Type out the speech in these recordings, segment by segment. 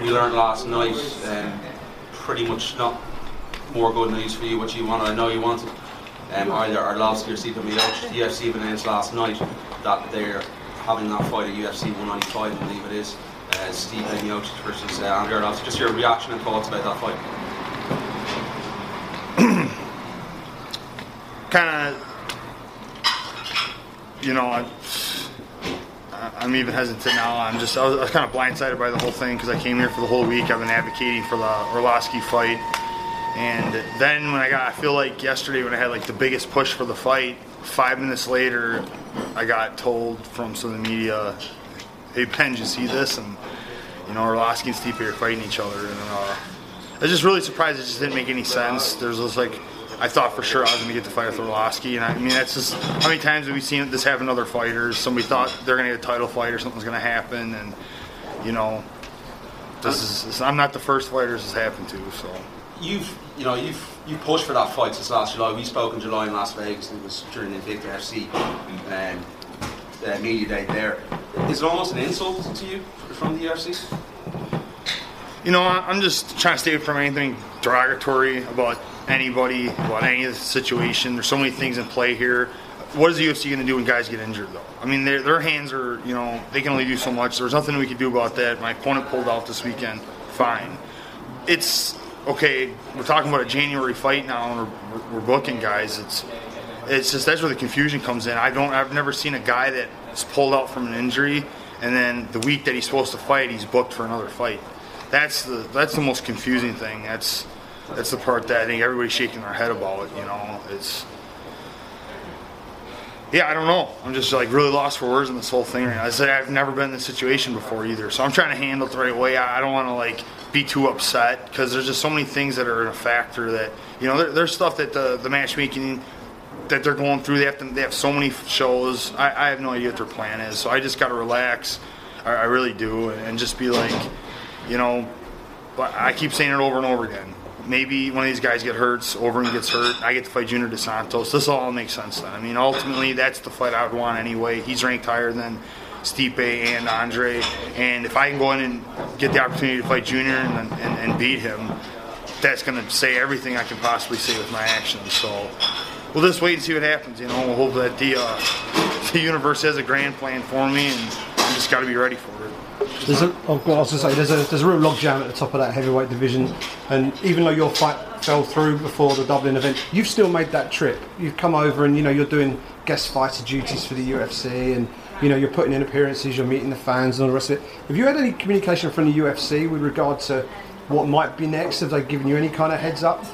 we learned last night, um, pretty much not more good news for you. What you wanted, I know you wanted um, either Arlovsky or Miocic. The UFC announced last night that they're having that fight at UFC 195, I believe it is. Uh, Stipe Miocic versus uh, Andrei Arlovsky. Just your reaction and thoughts about that fight. kind of, you know, I, I'm even hesitant now. I'm just, I was, I was kind of blindsided by the whole thing because I came here for the whole week. I've been advocating for the Arlovsky fight. And then when I got, I feel like yesterday when I had like the biggest push for the fight, five minutes later, I got told from some of the media, "Hey Ben, you see this?" And you know, Arlovsky and Stipe are fighting each other, and uh, I was just really surprised. It just didn't make any sense. There's just like I thought for sure I was going to get the fight with Arlovsky, and I, I mean that's just how many times have we seen this happen to other fighters? Somebody thought they're going to get a title fight or something's going to happen, and you know, this is this, I'm not the first fighter this has happened to. So You've, you know, you've you pushed for that fight since last July. We spoke in July in Las Vegas. and It was during the Invicta FC um, uh, media day there. Is it almost an insult to you from the UFC? you know, I'm just trying to stay away from anything derogatory about anybody, about any of the situation. There's so many things in play here. What is the UFC going to do when guys get injured, though? I mean, their, hands are, you know, they can only do so much. There's nothing we can do about that. My opponent pulled out this weekend. Fine. It's okay. We're talking about a January fight now, and we're, we're booking guys. It's it's just that's where the confusion comes in. I don't. I've never seen a guy that's pulled out from an injury, and then the week that he's supposed to fight, he's booked for another fight. That's the that's the most confusing thing. That's that's the part that I think everybody's shaking their head about. You know, it's yeah, I don't know. I'm just like really lost for words in this whole thing. I said I've never been in this situation before either, so I'm trying to handle it the right way. I I don't want to like be too upset because there's just so many things that are in a factor that you know there, there's stuff that the the matchmaking that they're going through. They have to they have so many shows. I, I have no idea what their plan is, so I just got to relax. I, I really do, and just be like, you know, but I keep saying it over and over again. Maybe one of these guys get hurt, Overeem gets hurt, I get to fight Junior Dos Santos. This all makes sense then. I mean, ultimately, that's the fight I would want anyway. He's ranked higher than Stipe and Andre, and if I can go in and get the opportunity to fight Junior and, and, and beat him, that's going to say everything I can possibly say with my actions. So we'll just wait and see what happens. You know, we'll hope that the uh, the universe has a grand plan for me, and I just got to be ready for it. There's a, oh, well, I was going to say, there's a, there's a real logjam at the top of that heavyweight division, and even though your fight fell through before the Dublin event, you've still made that trip. You've come over and you know you're doing guest fighter duties for the UFC, and you know you're putting in appearances, you're meeting the fans and all the rest of it. Have you had any communication from the UFC with regard to what might be next? Have they given you any kind of heads up?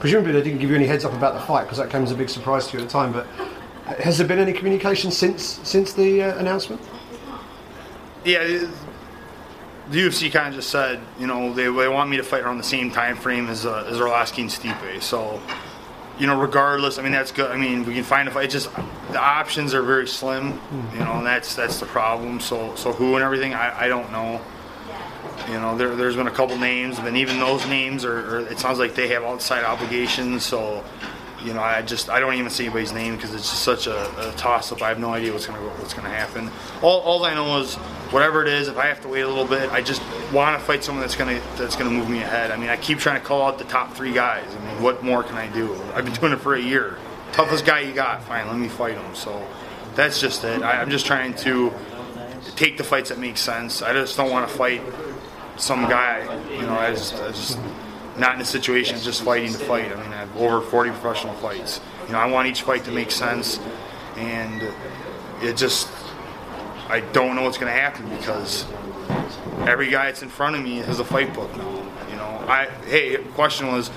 Presumably they didn't give you any heads up about the fight because that came as a big surprise to you at the time. But has there been any communication since since the uh, announcement? yeah, the UFC kind of just said, you know, they, they want me to fight around the same time frame as uh, as Arlovsky and Stipe. So, you know, regardless, I mean that's good. I mean, we can find a fight. Just the options are very slim, you know, and that's that's the problem. So so who and everything, I, I don't know. You know, there, there's been a couple names, and even those names are, are. It sounds like they have outside obligations. So, you know, I just I don't even see anybody's name because it's just such a, a toss up. I have no idea what's gonna what's gonna happen. All, all I know is whatever it is, if I have to wait a little bit, I just want to fight someone that's gonna that's gonna move me ahead. I mean, I keep trying to call out the top three guys. I mean, what more can I do? I've been doing it for a year. Toughest guy you got, fine, let me fight him. So that's just it. I, I'm just trying to take the fights that make sense. I just don't want to fight some guy. You know, I just, I just not in a situation just fighting to fight. I mean, I have over 40 professional fights. You know, I want each fight to make sense, and it just I don't know what's going to happen because every guy that's in front of me has a fight book now. You know, I hey, question was.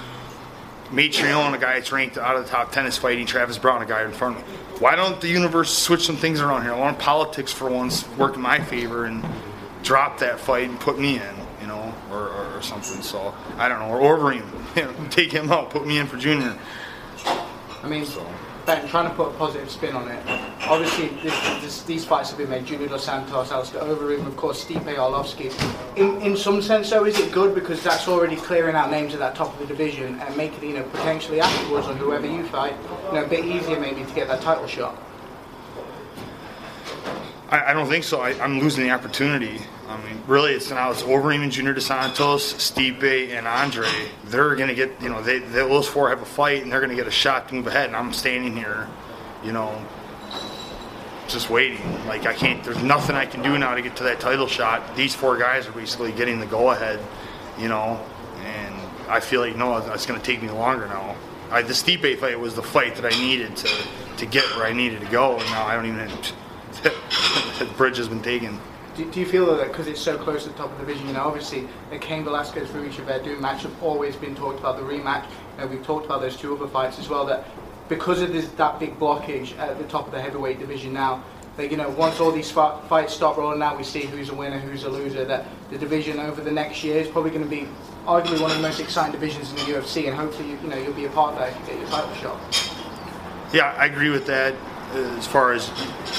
Mitrione, a guy that's ranked out of the top 10, is fighting Travis Browne, a guy in front of me. Why don't the universe switch some things around here? I want politics for once work in my favor and drop that fight and put me in, or, something. So I don't know, or Overeem, take him out, put me in for Junior. I mean, Ben, trying to put a positive spin on it. Obviously, this, this, these fights have been made. Junior Dos Santos, Alistair Overeem, of course, Stipe Arlovsky. In, in some sense, though, is it good because that's already clearing out names at that top of the division and making it, you know, potentially afterwards or whoever you fight, you know, a bit easier maybe to get that title shot. I, I don't think so. I, I'm losing the opportunity. I mean, really, it's now it's Overeem and Junior Dos Santos, Stipe, and Andre. They're going to get, you know, they, they those four have a fight, and they're going to get a shot to move ahead. And I'm standing here, you know, just waiting. Like I can't. There's nothing I can do now to get to that title shot. These four guys are basically getting the go ahead, you know, and I feel like no, it's going to take me longer now. I, the Stipe fight was the fight that I needed to to get where I needed to go, and now I don't even. the bridge has been taken. Do, do you feel that because it's so close to the top of the division, you know, obviously the Cain Velasquez Rui Werdum match have always been talked about, the rematch, you know, we've talked about those two other fights as well, that because of this, that big blockage at the top of the heavyweight division now, that, you know, once all these fi- fights stop rolling out, we see who's a winner, who's a loser, that the division over the next year is probably going to be arguably one of the most exciting divisions in the UFC, and hopefully, you, you know, you'll be a part of that if you get your title shot. Yeah, I agree with that. As far as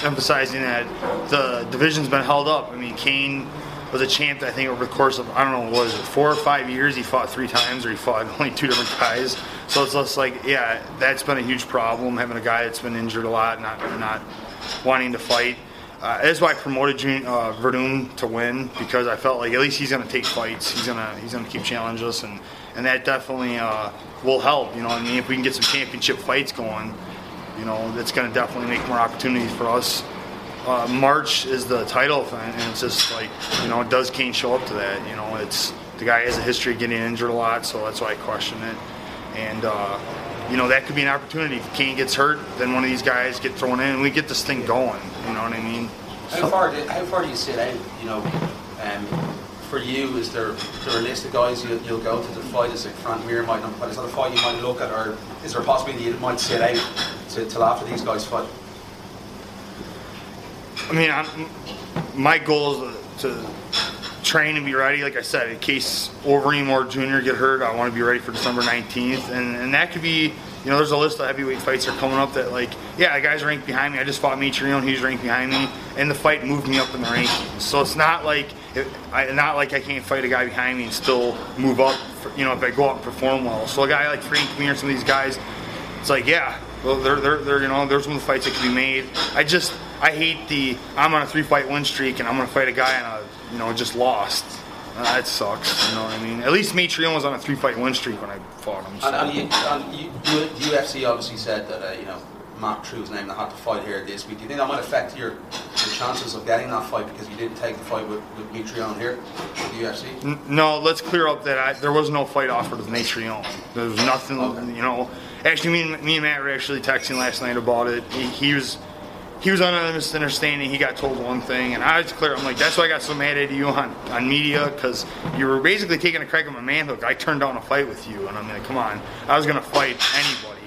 emphasizing that the division's been held up. I mean, Cain was a champ. I think over the course of I don't know what is it, four or five years, he fought three times, or he fought only two different guys. So it's just like, yeah, that's been a huge problem. Having a guy that's been injured a lot, not not wanting to fight. Uh, that's why I promoted Jun- uh, Werdum to win because I felt like at least he's going to take fights. He's gonna he's gonna keep challenge us, and and that definitely uh, will help. You know, I mean, if we can get some championship fights going, you know, that's going to definitely make more opportunities for us. Uh, March is the title and it's just like, you know, does Cain show up to that? You know, it's the guy has a history of getting injured a lot, so that's why I question it. And uh, you know, that could be an opportunity. If Cain gets hurt, then one of these guys get thrown in, and we get this thing going. You know what I mean? How far do, how far do you sit out? You know, for you, is there, there a list of guys you, you'll go to the fight? Is it Frank Mir might not fight? Is that a fight you might look at, or is there a possibility you might sit out to, till after these guys fight? I mean, I'm, my goal is to train and be ready. Like I said, in case Overeem or Junior get hurt, I want to be ready for December 19th, and and that could be. You know, there's a list of heavyweight fights that are coming up that, like, yeah, the guy's ranked behind me. I just fought Mitrione, he's ranked behind me, and the fight moved me up in the rankings. So it's not like, it, I, not like I can't fight a guy behind me and still move up. For, you know, if I go out and perform well. So a guy like Frank Mir, some of these guys, it's like, yeah, well, they're, they're, they're, you know, there's some of the fights that can be made. I just, I hate the, I'm on a three fight win streak and I'm going to fight a guy and I you know, just lost. Uh, that sucks. You know what I mean? At least Mitrione was on a three fight win streak when I fought him. So. And, and, you, and you, UFC obviously said that uh, you know Matt True's name that had to fight here this week. Do you think that might affect your, your chances of getting that fight because you didn't take the fight with, with Mitrione here with the UFC? N- No, let's clear up that I, there was no fight offered with Mitrione. There was nothing, Okay. you know. Actually, me and, me and Matt were actually texting last night about it. He, he was he was under the misunderstanding. He got told one thing, and I was clear. I'm like, that's why I got so mad at you on, on media because you were basically taking a crack at my manhood. I turned down a fight with you, and I'm like, come on, I was gonna fight anybody.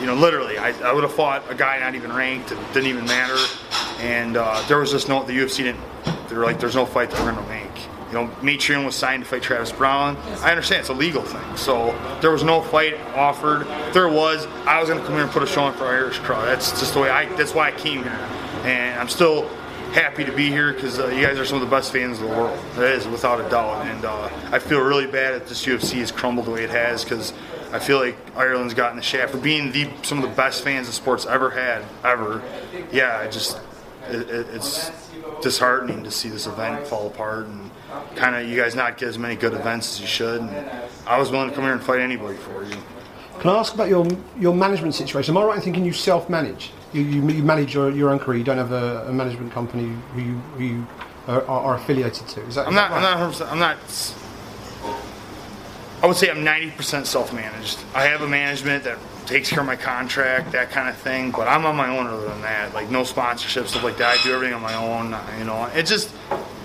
You know, literally, I, I would have fought a guy not even ranked. It didn't even matter, and uh, there was just no. The UFC didn't. They were like, there's no fight that we're gonna make. You know, Mitrione was signed to fight Travis Browne. I understand it's a legal thing, so there was no fight offered. If there was, I was gonna come here and put a show on for Irish Crow. That's just the way I. That's why I came here, and I'm still happy to be here because uh, you guys are some of the best fans in the world. It is without a doubt, and uh, I feel really bad that this UFC has crumbled the way it has because I feel like Ireland's gotten the shaft for being the some of the best fans the sports ever had ever. Yeah, I just it, it, it's disheartening to see this event fall apart and kind of you guys not get as many good events as you should. And I was willing to come here and fight anybody for you. Can I ask about your your management situation? Am I right in thinking you self-manage? You, you, you manage your, your own career. You don't have a, a management company who you, who you are, are affiliated to. Is that? I'm is not. that I'm not. I'm not. I would say I'm 90% self-managed. I have a management that takes care of my contract, that kind of thing. But I'm on my own other than that. Like no sponsorship, stuff like that. I do everything on my own. You know, it just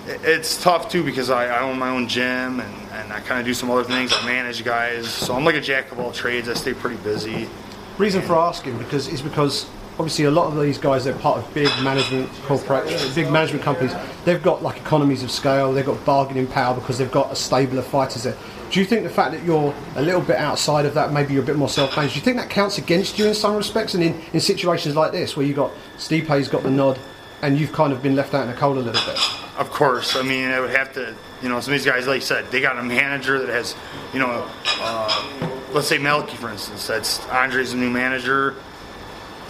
it's tough too because I, I own my own gym and, and I kind of do some other things. I manage guys, so I'm like a jack of all trades. I stay pretty busy. Reason for asking because is because obviously a lot of these guys they're part of big management corporate, big management companies. They've got like economies of scale. They've got bargaining power because they've got a stable of fighters there. Do you think the fact that you're a little bit outside of that, maybe you're a bit more self-managed, do you think that counts against you in some respects? And in, in situations like this, where you got Stipe's got the nod, and you've kind of been left out in the cold a little bit. Of course, I mean, I would have to, you know, some of these guys, like you said, they got a manager that has, you know, uh, let's say Malki, for instance, that's Andre's new manager.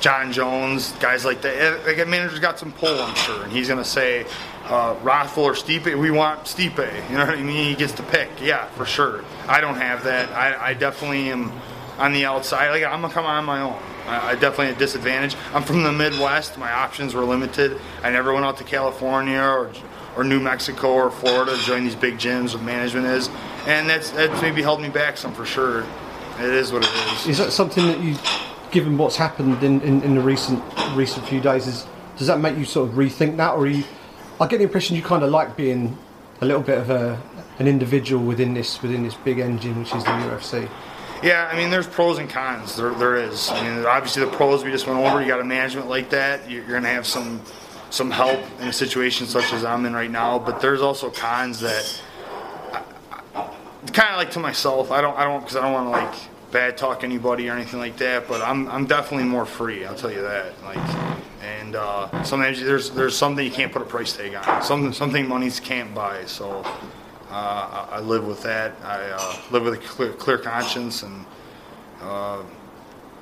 Jon Jones, guys like that. Eh, Like a manager's got some pull, I'm sure, and he's gonna say uh, Rothwell or Stipe. We want Stipe. You know what I mean? He gets to pick. Yeah, for sure. I don't have that. I, I definitely am on the outside. Like I'm gonna come on my own. I, I definitely at a disadvantage. I'm from the Midwest. My options were limited. I never went out to California or or New Mexico or Florida to join these big gyms with management is, and that's that's maybe held me back some for sure. It is what it is. Is that something that you, given what's happened in, in, in the recent recent few days, is does that make you sort of rethink that, or are you? I get the impression you kind of like being a little bit of a an individual within this within this big engine, which is the UFC. Yeah, I mean, there's pros and cons. There, there is. I mean, obviously the pros we just went over. You got a management like that. You're going to have some some help in a situation such as I'm in right now. But there's also cons that, kind of like to myself. I don't, I don't, because I don't want to like bad talk anybody or anything like that. But I'm, I'm definitely more free. I'll tell you that. Like, and uh, sometimes there's there's something you can't put a price tag on. Something something money can't buy. So. Uh, I I live with that. I uh, live with a clear, clear conscience, and uh,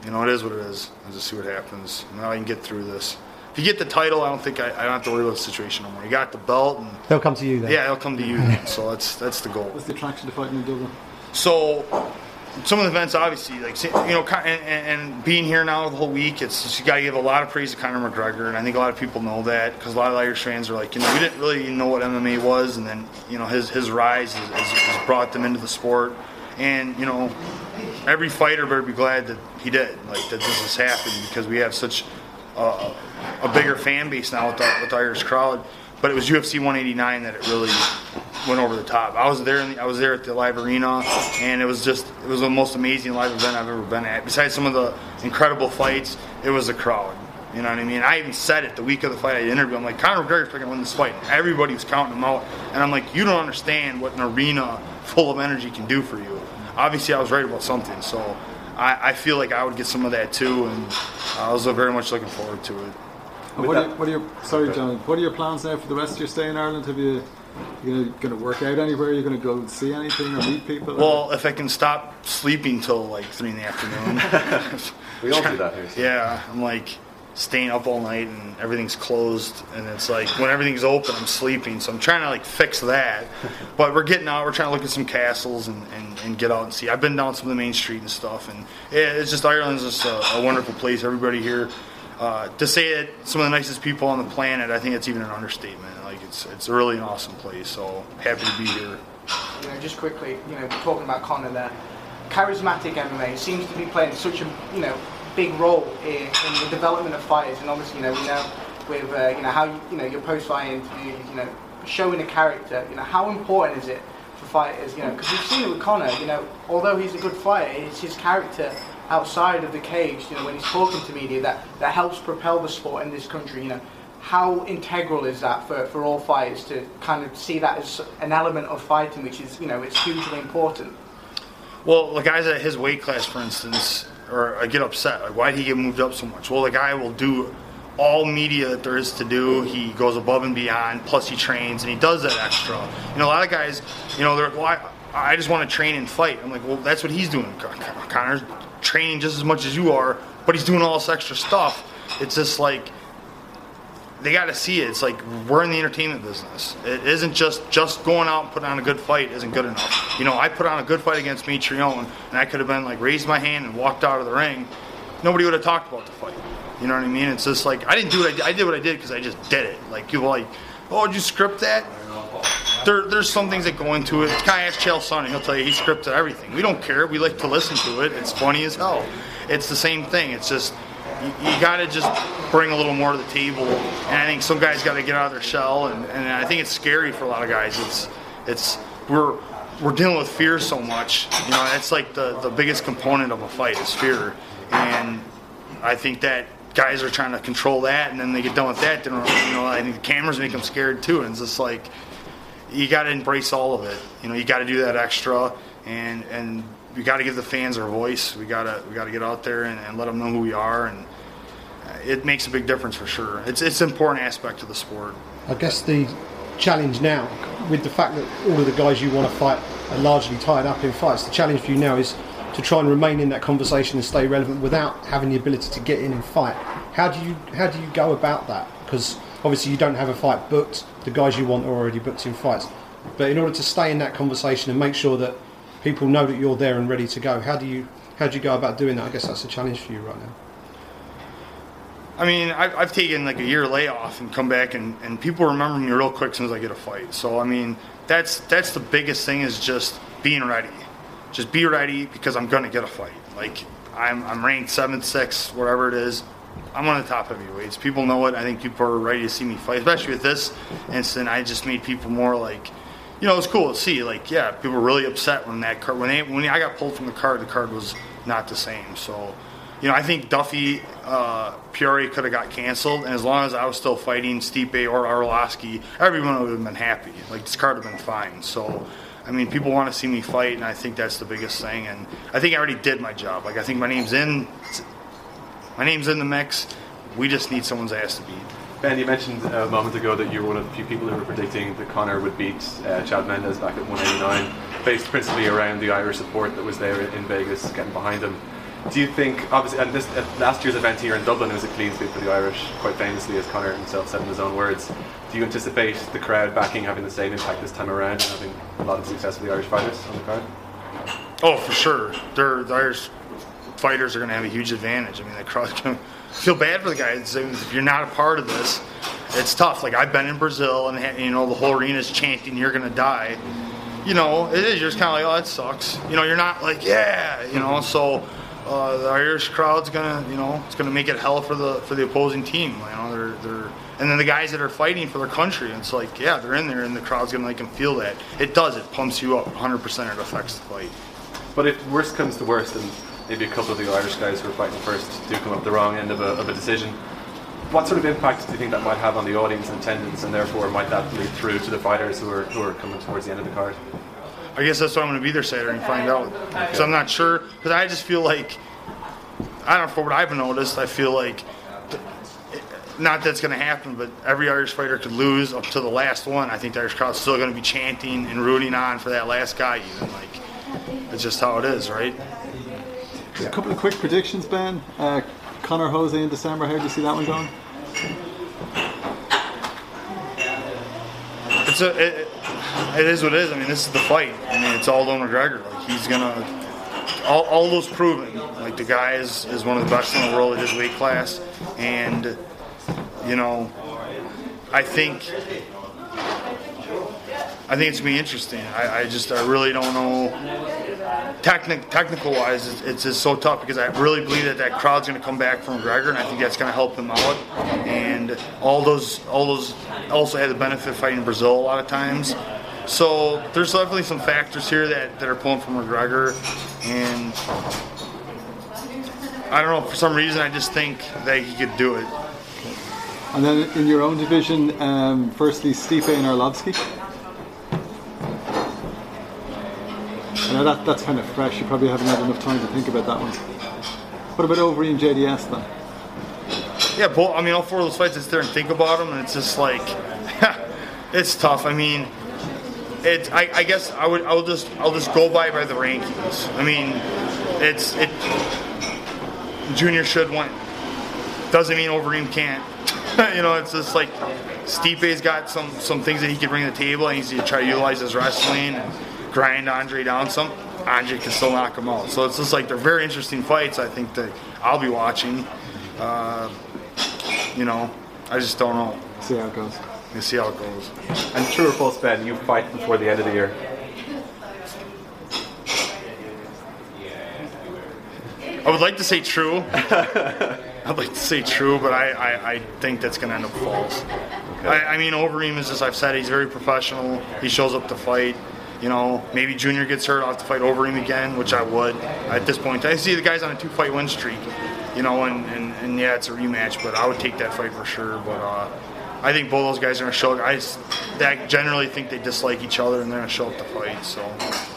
you know it is what it is. I just see what happens. Now I can get through this. If you get the title, I don't think I, I don't have to worry about the situation anymore. You got the belt, and They'll come to you then. yeah, they'll come to you. Then. So that's that's the goal. What's the attraction to fighting in Dublin? So some of the events, obviously, like you know, and, and, and being here now the whole week, it's just, you got to give a lot of praise to Conor McGregor, and I think a lot of people know that because a lot of Irish fans are like, you know, we didn't really know what MMA was, and then you know his his rise has, has, has brought them into the sport, and you know, every fighter better be glad that he did, like that this has happened because we have such a, a bigger fan base now with the, with the Irish crowd. But it was UFC 189 that it really went over the top. I was there. In the, I was there at the live arena, and it was just it was the most amazing live event I've ever been at. Besides some of the incredible fights, it was the crowd. You know what I mean? I even said it the week of the fight. I interviewed. I'm like, Conor McGregor's going to win this fight. Everybody was counting him out, and I'm like, you don't understand what an arena full of energy can do for you. Obviously, I was right about something, so I, I feel like I would get some of that too, and I was very much looking forward to it. And what, are, what are your sorry, John? What are your plans now for the rest of your stay in Ireland? Have you you going to work out anywhere? You're going to go see anything or meet people? Well, if I can stop sleeping till like three in the afternoon. We all do that here. so. yeah, I'm like staying up all night and everything's closed and it's like when everything's open I'm sleeping so I'm trying to like fix that. But we're getting out we're trying to look at some castles and, and, and get out and see. I've been down some of the main street and stuff and yeah, it's just Ireland's just a, a wonderful place. Everybody here uh, to say it some of the nicest people on the planet I think it's even an understatement. Like it's it's a really an awesome place so happy to be here. You know, just quickly, you know, talking about Conor there, charismatic MMA seems to be playing such a, you know, big role in, in the development of fighters, and obviously, you know, we know with, uh, you know, how you, you know your post-fight interviews, you know, showing a character, you know, how important is it for fighters, you know, because we've seen it with Conor, you know, although he's a good fighter, it's his character outside of the cage, you know, when he's talking to media that that helps propel the sport in this country, you know. How integral is that for, for all fighters to kind of see that as an element of fighting, which is, you know, it's hugely important. Well, the guys at his weight class, for instance, or I get upset. Like, why did he get moved up so much? Well, the guy will do all media that there is to do. He goes above and beyond. Plus, he trains and he does that extra. You know, a lot of guys, you know, they're well, I, I just want to train and fight. I'm like, well, that's what he's doing. Con- Con- Conor's training just as much as you are, but he's doing all this extra stuff. It's just like they got to see it. It's like we're in the entertainment business. It isn't just just going out and putting on a good fight isn't good enough. You know, I put on a good fight against Mitrione, and I could have been like raised my hand and walked out of the ring. Nobody would have talked about the fight. You know what I mean? It's just like I didn't do what I did. I did what I did because I just did it. Like people like, oh, did you script that? There, there's some things that go into it. Kind of ask Chael Sonnen. He'll tell you he scripted everything. We don't care. We like to listen to it. It's funny as hell. It's the same thing. It's just you, you got to just bring a little more to the table. And I think some guys got to get out of their shell. And, and I think it's scary for a lot of guys. It's it's we're we're dealing with fear so much. You know, that's like the the biggest component of a fight is fear. And I think that guys are trying to control that, and then they get done with that. Then you know, I think the cameras make them scared too. And it's just like you got to embrace all of it. You know, you got to do that extra, and and we got to give the fans our voice. We gotta we gotta get out there and, and let them know who we are, and it makes a big difference for sure. It's it's an important aspect of the sport. I guess the challenge now, with the fact that all of the guys you want to fight are largely tied up in fights, the challenge for you now is to try and remain in that conversation and stay relevant without having the ability to get in and fight. How do you how do you go about that? Because obviously you don't have a fight booked. The guys you want are already booked in fights. But in order to stay in that conversation and make sure that people know that you're there and ready to go, how do you how do you go about doing that? I guess that's a challenge for you right now. I mean, I've, I've taken like a year layoff and come back, and, and people remember me real quick as I get a fight. So I mean, that's that's the biggest thing is just being ready. Just be ready because I'm gonna get a fight. Like I'm I'm ranked seventh, sixth, whatever it is. I'm one of the top heavyweights. People know it. I think people are ready to see me fight, especially with this incident. I just made people more like, you know, it's cool to see. Like, yeah, people were really upset when that card when they when I got pulled from the card. The card was not the same. So you know, I think Duffy uh, Poirier could have got canceled, and as long as I was still fighting Stipe or Arlovsky, everyone would have been happy. Like this card would have been fine. So, I mean, people want to see me fight, and I think that's the biggest thing. And I think I already did my job. Like I think my name's in, my name's in the mix. We just need someone's ass to beat. Ben, you mentioned a moment ago that you were one of the few people who were predicting that Conor would beat uh, Chad Mendes back at 189, based principally around the Irish support that was there in Vegas, getting behind him. Do you think, obviously, and this at last year's event here in Dublin, it was a clean sweep for the Irish, quite famously, as Conor himself said in his own words. Do you anticipate the crowd backing having the same impact this time around and having a lot of success with the Irish fighters on the card? Oh, for sure. They're, the Irish fighters are going to have a huge advantage. I mean, the feel bad for the guys. If you're not a part of this, it's tough. Like, I've been in Brazil and, you know, the whole arena's chanting, you're going to die. You know, it is. You're just kind of like, oh, that sucks. You know, you're not like, yeah, you know, so uh, the Irish crowd's gonna, you know, it's gonna make it hell for the for the opposing team. You know, they're they're and then the guys that are fighting for their country. It's like, yeah, they're in there, and the crowd's gonna make them feel that. It does. It pumps you up 100%. It affects the fight. But if worst comes to worst, and maybe a couple of the Irish guys who are fighting first do come up the wrong end of a, of a decision, what sort of impact do you think that might have on the audience and attendance, and therefore might that lead through to the fighters who are who are coming towards the end of the card? I guess that's why I'm going to be there Saturday and find out. Because I'm not sure. Because I just feel like, I don't know, for what I've noticed, I feel like, not that's going to happen, but every Irish fighter could lose up to the last one. I think the Irish crowd's still going to be chanting and rooting on for that last guy, even. Like, it's just how it is, right? A couple of quick predictions, Ben. Uh, Conor Jose in December. How do you see that one going? It's a, it, it is what it is. I mean, this is the fight. I mean, it's all Aldo McGregor. Like he's gonna, all, all those proven. Like the guy is, is one of the best in the world at his weight class, and you know, I think, I think it's gonna be interesting. I, I just, I really don't know. Technic, technical wise, it's, it's just so tough because I really believe that that crowd's to come back from McGregor, and I think that's to help him out. And all those, all those, also had the benefit fighting Brazil a lot of times. So there's definitely some factors here that, that are pulling from McGregor, and I don't know for some reason I just think that he could do it. And then in your own division, um, firstly Stipe and Arlovsky. I know that, that's kind of fresh. You probably haven't had enough time to think about that one. What about Overeem and JDS then? Yeah, both, I mean, all four of those fights, I sit there and think about them, and it's just like, it's tough. I mean, it. I, I guess I would. I'll just. I'll just go by by the rankings. I mean, it's it. Junior should win. Doesn't mean Overeem can't. you know, it's just like Stipe's got some some things that he can bring to the table. and he's to try to utilize his wrestling and grind Andre down some. Andre can still knock him out. So it's just like they're very interesting fights. I think that I'll be watching. Uh, you know, I just don't know. See how it goes. You see how it goes. And true or false, Ben, you fight before the end of the year. I would like to say true. I'd like to say true, but I, I, I think that's going to end up false. I, I mean, Overeem is, as I've said, he's very professional. He shows up to fight. You know, maybe Junior gets hurt, I'll have to fight Overeem again, which I would at this point. I see the guy's on a two-fight win streak. You know, and, and, and yeah, it's a rematch, but I would take that fight for sure. But uh, I think both those guys are going to show. I I generally think they dislike each other, and they're going to show up to fight. So.